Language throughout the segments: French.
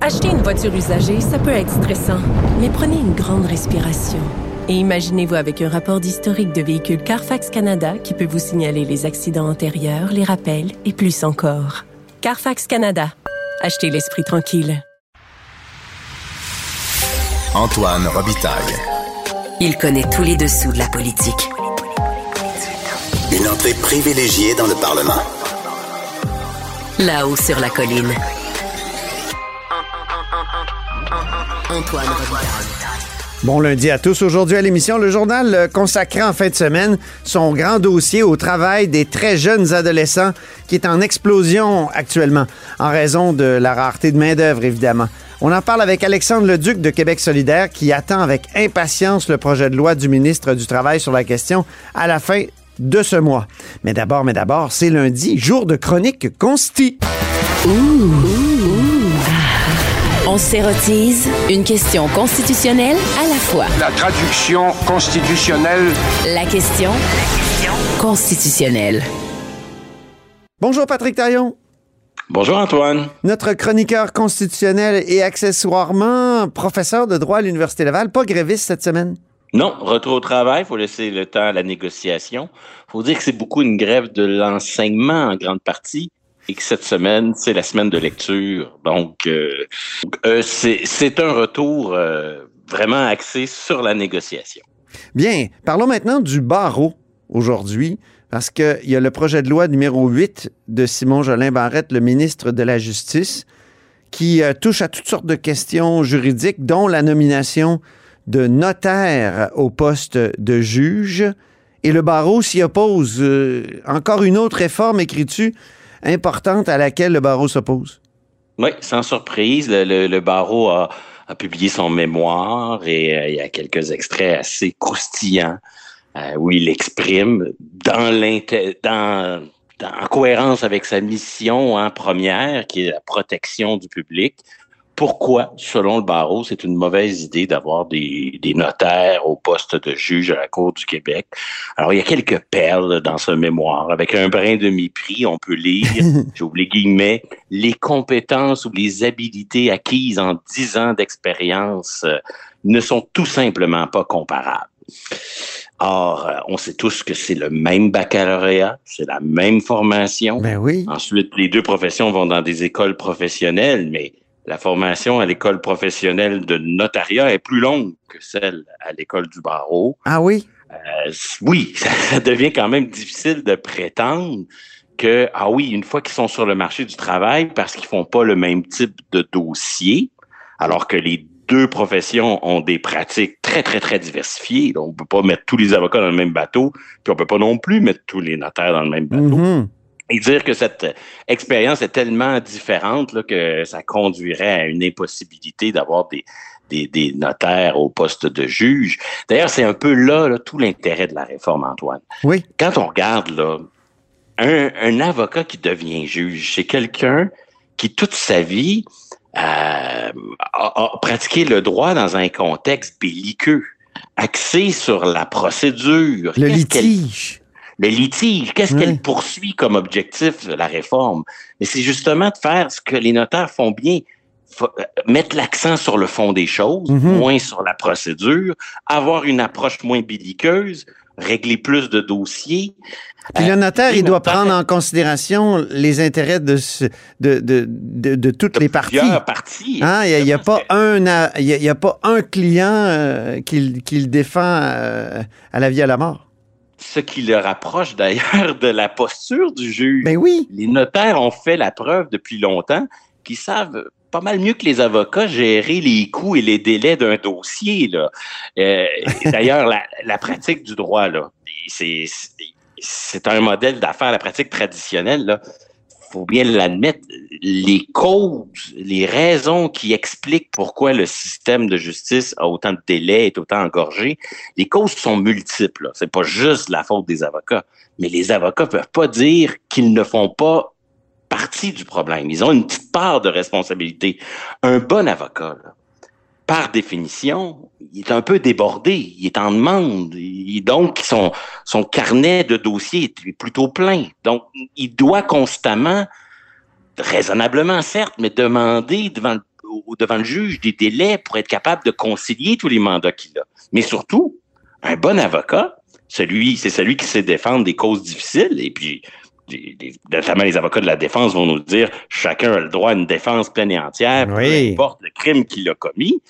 Acheter une voiture usagée, ça peut être stressant, mais prenez une grande respiration. Et imaginez-vous avec un rapport d'historique de véhicule Carfax Canada qui peut vous signaler les accidents antérieurs, les rappels et plus encore. Carfax Canada. Achetez l'esprit tranquille. Antoine Robitaille. Il connaît tous les dessous de la politique. Une entrée privilégiée dans le Parlement. Là-haut sur la colline. Antoine Robitaille. Bon lundi à tous. Aujourd'hui à l'émission, le journal euh, consacré en fin de semaine son grand dossier au travail des très jeunes adolescents qui est en explosion actuellement en raison de la rareté de main-d'œuvre, évidemment. On en parle avec Alexandre Leduc de Québec solidaire qui attend avec impatience le projet de loi du ministre du Travail sur la question à la fin de ce mois. Mais d'abord, mais d'abord, c'est lundi, jour de chronique consti. On s'érotise une question constitutionnelle à la fois. La traduction constitutionnelle. La question constitutionnelle. Bonjour Patrick Taillon. Bonjour Antoine. Notre chroniqueur constitutionnel et accessoirement professeur de droit à l'Université Laval, pas gréviste cette semaine. Non, retour au travail, faut laisser le temps à la négociation. faut dire que c'est beaucoup une grève de l'enseignement en grande partie et que cette semaine, c'est la semaine de lecture. Donc, euh, euh, c'est un retour euh, vraiment axé sur la négociation. Bien, parlons maintenant du barreau aujourd'hui, parce qu'il y a le projet de loi numéro 8 de Simon Jolin Barrette, le ministre de la Justice, qui touche à toutes sortes de questions juridiques, dont la nomination de notaire au poste de juge. Et le barreau s'y oppose. Encore une autre réforme, écris-tu, importante à laquelle le barreau s'oppose. Oui, sans surprise, le, barreau a, publié son mémoire et euh, il y a quelques extraits assez croustillants euh, où il exprime dans- en cohérence avec sa mission hein, première, qui est la protection du public, pourquoi, selon le barreau, c'est une mauvaise idée d'avoir des, des notaires au poste de juge à la Cour du Québec? Alors, il y a quelques perles dans ce mémoire. Avec un brin de mépris, on peut lire, j'ouvre les guillemets, les compétences ou les habilités acquises en dix ans d'expérience euh, ne sont tout simplement pas comparables. Or, euh, on sait tous que c'est le même baccalauréat, c'est la même formation. Ben oui. Ensuite, les deux professions vont dans des écoles professionnelles, mais la formation à l'école professionnelle de notariat est plus longue que celle à l'école du barreau. Ah oui? Euh, oui, ça devient quand même difficile de prétendre que, ah oui, une fois qu'ils sont sur le marché du travail, parce qu'ils font pas le même type de dossier, alors que les deux professions ont des pratiques très, très, très diversifiées. Donc, on peut pas mettre tous les avocats dans le même bateau, puis on peut pas non plus mettre tous les notaires dans le même bateau. Mhm. Et dire que cette euh, expérience est tellement différente là, que ça conduirait à une impossibilité d'avoir des, des, des notaires au poste de juge. D'ailleurs, c'est un peu là, là, tout l'intérêt de la réforme, Antoine. Oui. Quand on regarde là, un, un avocat qui devient juge, c'est quelqu'un qui toute sa vie euh, a, a pratiqué le droit dans un contexte belliqueux, axé sur la procédure. Le litige. Le litige, qu'est-ce Oui. qu'elle poursuit comme objectif de la réforme? Mais c'est justement de faire ce que les notaires font bien, euh, mettre l'accent sur le fond des choses, Mhm. moins sur la procédure, avoir une approche moins belliqueuse, régler plus de dossiers. Puis le Euh, notaire, les il doit prendre en considération les intérêts de, ce- de, de, de, de toutes les parties. Hein, Il n'y a, pas un il y a, il y a pas un client euh, qu'il qu'il défend euh, à la vie à la mort. Ce qui le rapproche d'ailleurs de la posture du juge. Ben oui. Les notaires ont fait la preuve depuis longtemps qu'ils savent pas mal mieux que les avocats gérer les coûts et les délais d'un dossier. Là. Euh, D'ailleurs, la, la pratique du droit, là, c'est c'est un modèle d'affaires, la pratique traditionnelle, là, faut bien l'admettre, les causes, les raisons qui expliquent pourquoi le système de justice a autant de délais, est autant engorgé, les causes sont multiples. C'est pas juste la faute des avocats, mais les avocats peuvent pas dire qu'ils ne font pas partie du problème. Ils ont une petite part de responsabilité. Un bon avocat, là, par définition, il est un peu débordé, il est en demande, donc son, son carnet de dossiers est plutôt plein. Donc, il doit constamment, raisonnablement certes, mais demander devant le, devant le juge des délais pour être capable de concilier tous les mandats qu'il a. Mais surtout, un bon avocat, celui, c'est celui qui sait défendre des causes difficiles, et puis notamment les avocats de la défense vont nous dire chacun a le droit à une défense pleine et entière, peu importe le crime qu'il a commis.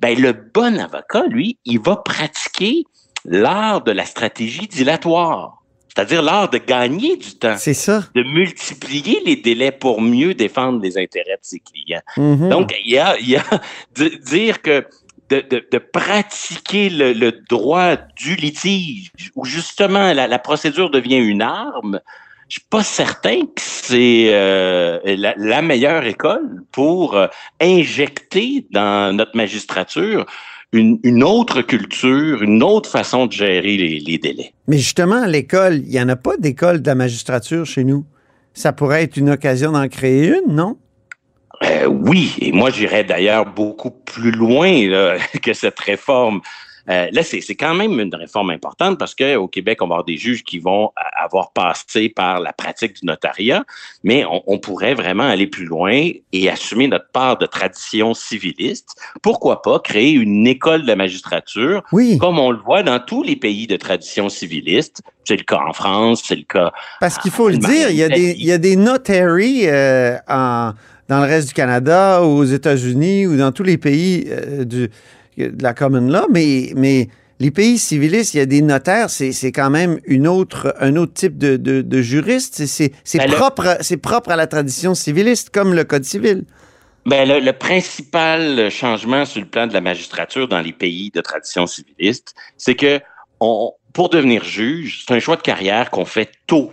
Ben, le bon avocat, lui, il va pratiquer l'art de la stratégie dilatoire. C'est-à-dire l'art de gagner du temps. C'est ça. De multiplier les délais pour mieux défendre les intérêts de ses clients. Mhm. Donc, il y a, il y a de dire que de, de, de pratiquer le, le, droit du litige, où justement la, la procédure devient une arme, je suis pas certain que c'est euh, la, la, meilleure école pour euh, injecter dans notre magistrature une, une, autre culture, une autre façon de gérer les, les délais. Mais justement, à l'école, il n'y en a pas d'école de la magistrature chez nous. Ça pourrait être une occasion d'en créer une, non? Euh, oui, et moi j'irais d'ailleurs beaucoup plus loin là, que cette réforme euh, là, c'est quand même une réforme importante parce qu'au Québec, on va avoir des juges qui vont avoir passé par la pratique du notariat, mais on, on, pourrait vraiment aller plus loin et assumer notre part de tradition civiliste. Pourquoi pas créer une école de la magistrature, oui. comme on le voit dans tous les pays de tradition civiliste. C'est le cas en France, c'est le cas. Parce qu'il faut le dire, il y a des, il y a des notaries euh, en, dans le reste du Canada, aux États-Unis ou dans tous les pays euh, du de la commune là, mais, mais les pays civilistes, il y a des notaires, c'est quand même une autre, un autre type de, de, de juriste. C'est ben propre, propre à la tradition civiliste, comme le Code civil. Ben, le, le, principal changement sur le plan de la magistrature dans les pays de tradition civiliste, c'est que on, pour devenir juge, c'est un choix de carrière qu'on fait tôt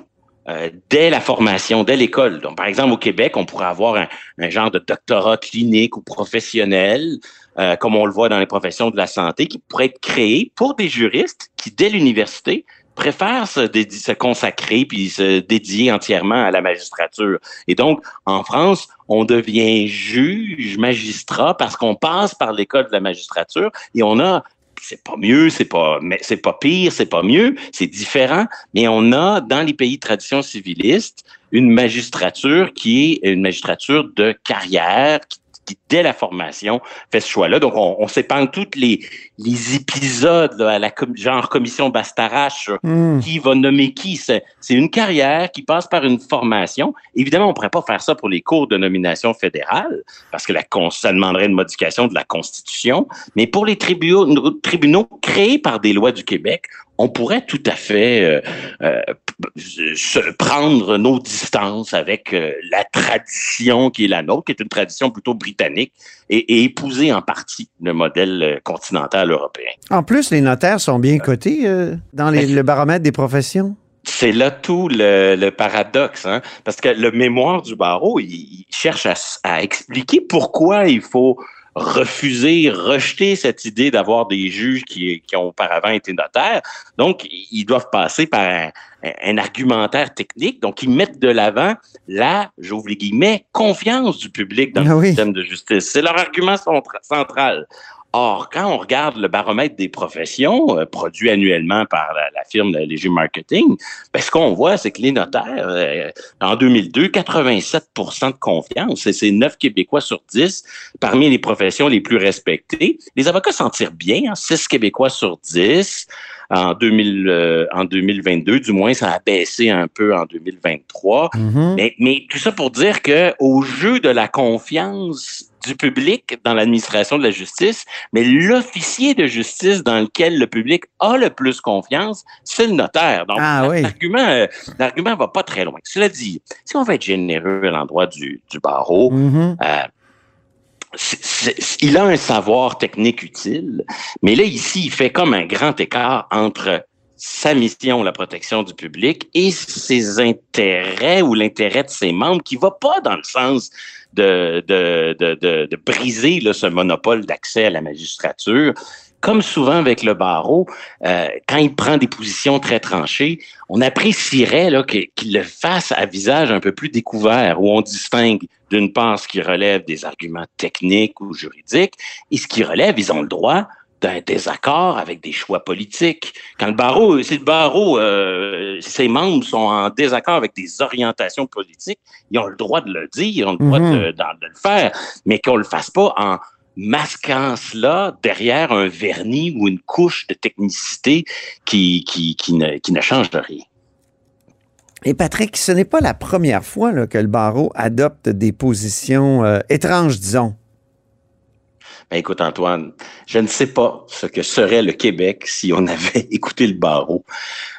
euh, dès la formation, dès l'école. Donc, par exemple, au Québec, on pourrait avoir un, un genre de doctorat clinique ou professionnel, euh, comme on le voit dans les professions de la santé, qui pourrait être créé pour des juristes qui, dès l'université, préfèrent se, se, consacrer puis se dédier entièrement à la magistrature. Et donc, en France, on devient juge, magistrat, parce qu'on passe par l'école de la magistrature et on a c'est pas mieux, c'est pas, c'est pas pire, c'est pas mieux, c'est différent. Mais on a dans les pays de tradition civiliste une magistrature qui est une magistrature de carrière, qui qui, dès la formation, fait ce choix-là. Donc, on, on s'épargne tous les, les épisodes là, à la com genre commission Bastarache, mm. qui va nommer qui. C'est une carrière qui passe par une formation. Évidemment, on ne pourrait pas faire ça pour les cours de nomination fédérale, parce que la, ça demanderait une modification de la Constitution. Mais pour les tribunaux, tribunaux créés par des lois du Québec, on pourrait tout à fait euh, euh, se prendre nos distances avec euh, la tradition qui est la nôtre, qui est une tradition plutôt britannique, et, et épouser en partie le modèle euh, continental européen. En plus, les notaires sont bien cotés euh, dans les, le baromètre des professions. C'est là tout le, le paradoxe, hein? parce que le mémoire du barreau, il, il cherche à, à expliquer pourquoi il faut refuser, rejeter cette idée d'avoir des juges qui, qui, ont auparavant été notaires. Donc, ils doivent passer par un, un argumentaire technique. Donc, ils mettent de l'avant la, j'ouvre les guillemets, confiance du public dans ah le oui. système de justice. C'est leur argument central. Or, quand on regarde le baromètre des professions euh, produit annuellement par la, la firme Léger Marketing, ben, ce qu'on voit, c'est que les notaires, euh, en 2002, 87% de confiance, c'est 9 Québécois sur 10 parmi les professions les plus respectées. Les avocats s'en tirent bien, hein, 6 Québécois sur 10 en, 2000, euh, en 2022. Du moins, ça a baissé un peu en 2023. Mm-hmm. mais, mais tout ça pour dire que au jeu de la confiance du public dans l'administration de la justice, mais l'officier de justice dans lequel le public a le plus confiance, c'est le notaire. Donc, ah, oui. l'argument, euh, l'argument va pas très loin. Cela dit, si on veut être généreux à l'endroit du, du barreau, mm-hmm. euh, il a un savoir technique utile, mais là, ici, il fait comme un grand écart entre sa mission, la protection du public, et ses intérêts ou l'intérêt de ses membres qui va pas dans le sens de, de, de, de, de briser là, ce monopole d'accès à la magistrature. Comme souvent avec le barreau, euh, quand il prend des positions très tranchées, on apprécierait là, qu'il le fasse à visage un peu plus découvert, où on distingue d'une part ce qui relève des arguments techniques ou juridiques, et ce qui relève, ils ont le droit d'un désaccord avec des choix politiques. Quand le barreau, si le barreau, euh, ses membres sont en désaccord avec des orientations politiques, ils ont le droit de le dire, ils ont le droit de, de- de le faire, mais qu'on le fasse pas en masquant cela derrière un vernis ou une couche de technicité qui, qui, qui, ne, qui ne change de rien. Et Patrick, ce n'est pas la première fois là, que le barreau adopte des positions euh, étranges, disons. Ben, écoute, Antoine, je ne sais pas ce que serait le Québec si on avait écouté le barreau.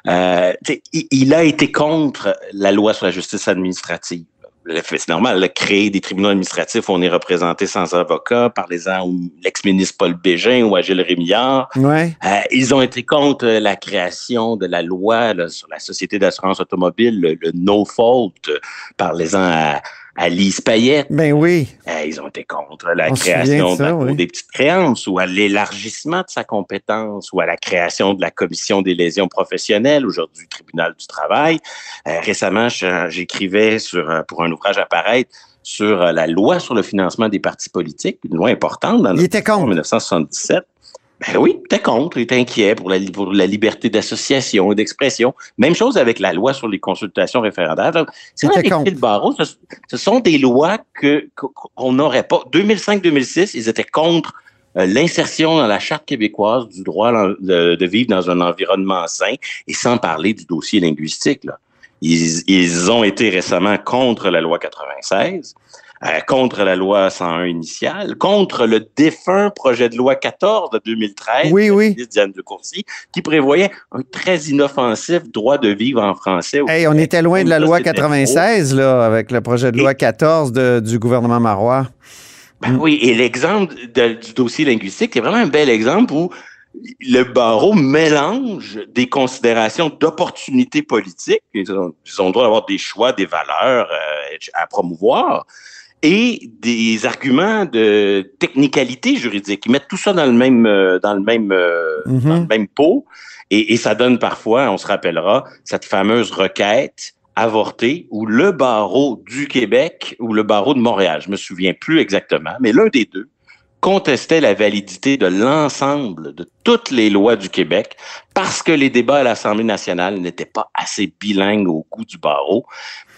Euh, il a été contre la loi sur la justice administrative. C'est normal, là, créer des tribunaux administratifs où on est représenté sans avocat, parlez-en ou l'ex-ministre Paul Bégin ou Agile Rémillard. Ouais. Euh, ils ont été contre la création de la loi là, sur la société d'assurance automobile, le, le no fault. euh, Parlez-en à, à Lise Payette. Ben oui. Euh, ils ont été contre la On création de ça, de la Cour oui. des petites créances ou à l'élargissement de sa compétence ou à la création de la commission des lésions professionnelles, aujourd'hui tribunal du travail. Euh, récemment, j'écrivais sur pour un ouvrage à paraître sur euh, la loi sur le financement des partis politiques, une loi importante dans Il notre était en contre. 1977. Ben oui, était contre, il était inquiet pour la, li- pour la liberté d'association et d'expression. Même chose avec la loi sur les consultations référendaires. Contre. le barreau, ce, ce sont des lois que qu'on n'aurait pas. 2005-2006, ils étaient contre euh, l'insertion dans la charte québécoise du droit de, de vivre dans un environnement sain et sans parler du dossier linguistique. Là. Ils, ils ont été récemment contre la loi 96, euh, contre la loi 101 initiale, contre le défunt projet de loi 14 de 2013 Oui, de oui. Diane de Courcy, qui prévoyait un très inoffensif droit de vivre en français. Hey, on était loin de la loi c'était 96, là, avec le projet de loi 14 de- du gouvernement Marois. Ben oui, et l'exemple du dossier linguistique est vraiment un bel exemple où le barreau mélange des considérations d'opportunité politique, ils ont, ils ont le droit d'avoir des choix, des valeurs euh, à promouvoir, et des arguments de technicalité juridique. Ils mettent tout ça dans le même euh, dans le même euh, Mhm. dans le même pot, et, et ça donne parfois, on se rappellera, cette fameuse requête avortée où le barreau du Québec ou le barreau de Montréal, je me souviens plus exactement, mais l'un des deux contestait la validité de l'ensemble de toutes les lois du Québec parce que les débats à l'Assemblée nationale n'étaient pas assez bilingues au goût du barreau.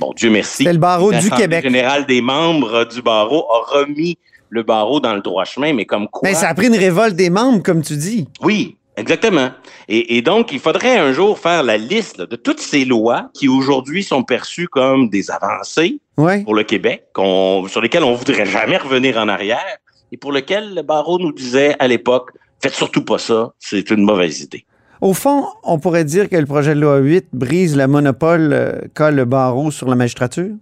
Bon, Dieu merci. C'était le barreau du Québec. générale des membres du barreau a remis le barreau dans le droit chemin, mais comme quoi... Ben, ça a pris une révolte des membres, comme tu dis. Oui, exactement. Et, et donc, il faudrait un jour faire la liste là, de toutes ces lois qui aujourd'hui sont perçues comme des avancées Ouais. pour le Québec, sur lesquelles on voudrait jamais revenir en arrière, et pour lesquelles le barreau nous disait à l'époque, faites surtout pas ça, c'est une mauvaise idée. Au fond, on pourrait dire que le projet de loi 8 brise le monopole euh, qu'a le barreau sur la magistrature?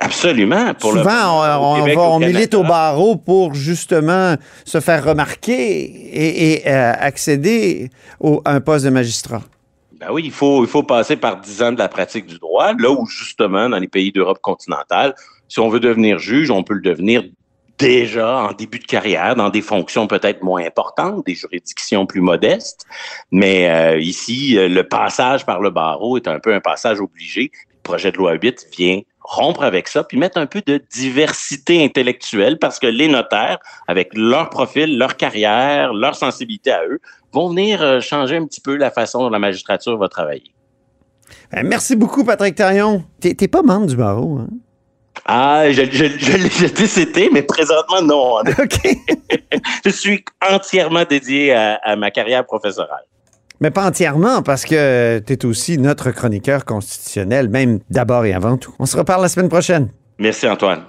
Absolument. Pour le- Souvent, au on, on va- au milite au barreau pour justement se faire remarquer et, et, euh, accéder au- à un poste de magistrat. Ben oui, il faut, il faut passer par dix ans de la pratique du droit, là où justement, dans les pays d'Europe continentale, si on veut devenir juge, on peut le devenir déjà en début de carrière, dans des fonctions peut-être moins importantes, des juridictions plus modestes. Mais euh, ici, euh, le passage par le barreau est un peu un passage obligé. Le projet de loi 8 vient rompre avec ça, puis mettre un peu de diversité intellectuelle, parce que les notaires, avec leur profil, leur carrière, leur sensibilité à eux, vont venir euh, changer un petit peu la façon dont la magistrature va travailler. Euh, merci beaucoup, Patrick Tarion. T'es pas membre du barreau, hein? Ah, je, je, je, l'ai- mais présentement, non. OK. Je suis entièrement dédié à, à ma carrière professorale. Mais pas entièrement, parce que t'es aussi notre chroniqueur constitutionnel, même d'abord et avant tout. On se reparle la semaine prochaine. Merci, Antoine.